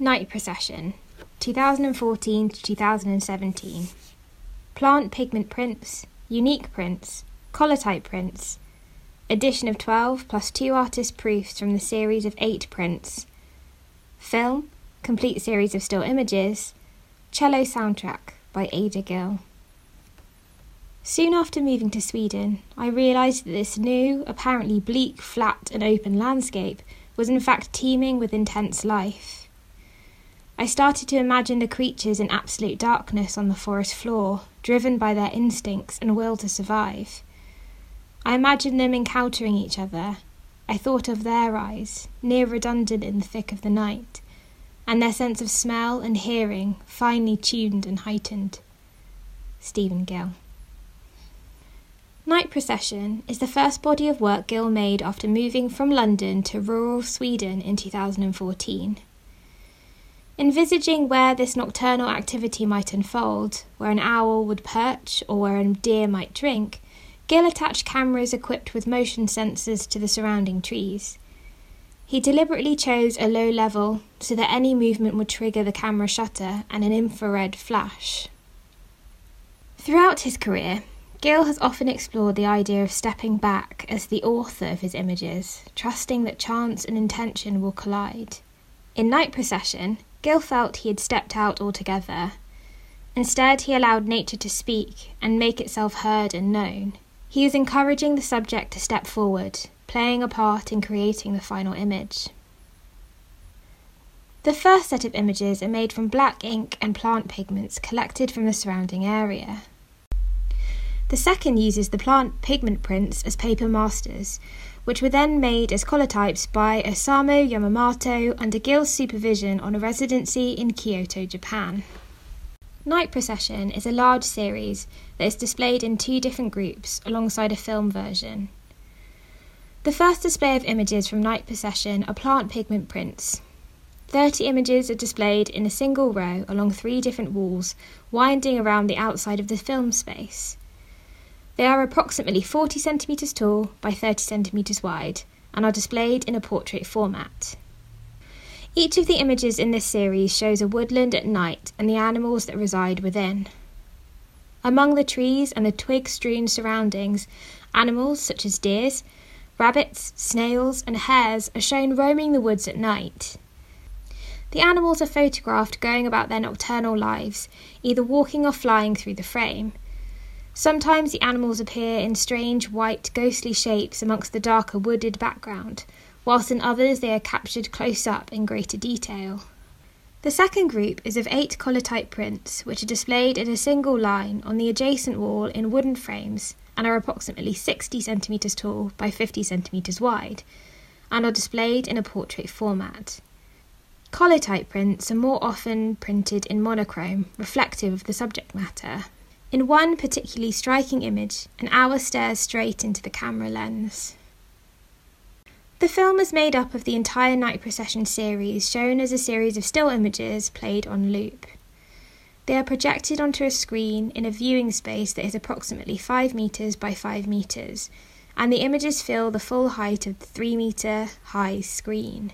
Night Procession, 2014 to 2017. Plant pigment prints, unique prints, collotype prints, edition of 12 plus two artist proofs from the series of eight prints, film, complete series of still images, cello soundtrack by Ada Gill. Soon after moving to Sweden, I realised that this new, apparently bleak, flat, and open landscape was in fact teeming with intense life. I started to imagine the creatures in absolute darkness on the forest floor, driven by their instincts and will to survive. I imagined them encountering each other. I thought of their eyes, near redundant in the thick of the night, and their sense of smell and hearing, finely tuned and heightened. Stephen Gill. Night Procession is the first body of work Gill made after moving from London to rural Sweden in 2014. Envisaging where this nocturnal activity might unfold, where an owl would perch or where a deer might drink, Gill attached cameras equipped with motion sensors to the surrounding trees. He deliberately chose a low level so that any movement would trigger the camera shutter and an infrared flash. Throughout his career, Gill has often explored the idea of stepping back as the author of his images, trusting that chance and intention will collide. In Night Procession, Gill felt he had stepped out altogether. Instead, he allowed nature to speak and make itself heard and known. He was encouraging the subject to step forward, playing a part in creating the final image. The first set of images are made from black ink and plant pigments collected from the surrounding area. The second uses the plant pigment prints as paper masters, which were then made as collotypes by Osamu Yamamoto under Gill's supervision on a residency in Kyoto, Japan. Night Procession is a large series that is displayed in two different groups alongside a film version. The first display of images from Night Procession are plant pigment prints. 30 images are displayed in a single row along three different walls, winding around the outside of the film space. They are approximately 40 centimetres tall by 30 centimetres wide and are displayed in a portrait format. Each of the images in this series shows a woodland at night and the animals that reside within. Among the trees and the twig strewn surroundings, animals such as deers, rabbits, snails, and hares are shown roaming the woods at night. The animals are photographed going about their nocturnal lives, either walking or flying through the frame. Sometimes the animals appear in strange white ghostly shapes amongst the darker wooded background, whilst in others they are captured close up in greater detail. The second group is of eight collotype prints, which are displayed in a single line on the adjacent wall in wooden frames and are approximately 60 centimetres tall by 50 centimetres wide, and are displayed in a portrait format. Collotype prints are more often printed in monochrome, reflective of the subject matter, in one particularly striking image, an owl stares straight into the camera lens. The film is made up of the entire Night Procession series, shown as a series of still images played on loop. They are projected onto a screen in a viewing space that is approximately 5 metres by 5 metres, and the images fill the full height of the 3 metre high screen.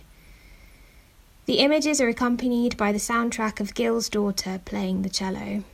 The images are accompanied by the soundtrack of Gill's daughter playing the cello.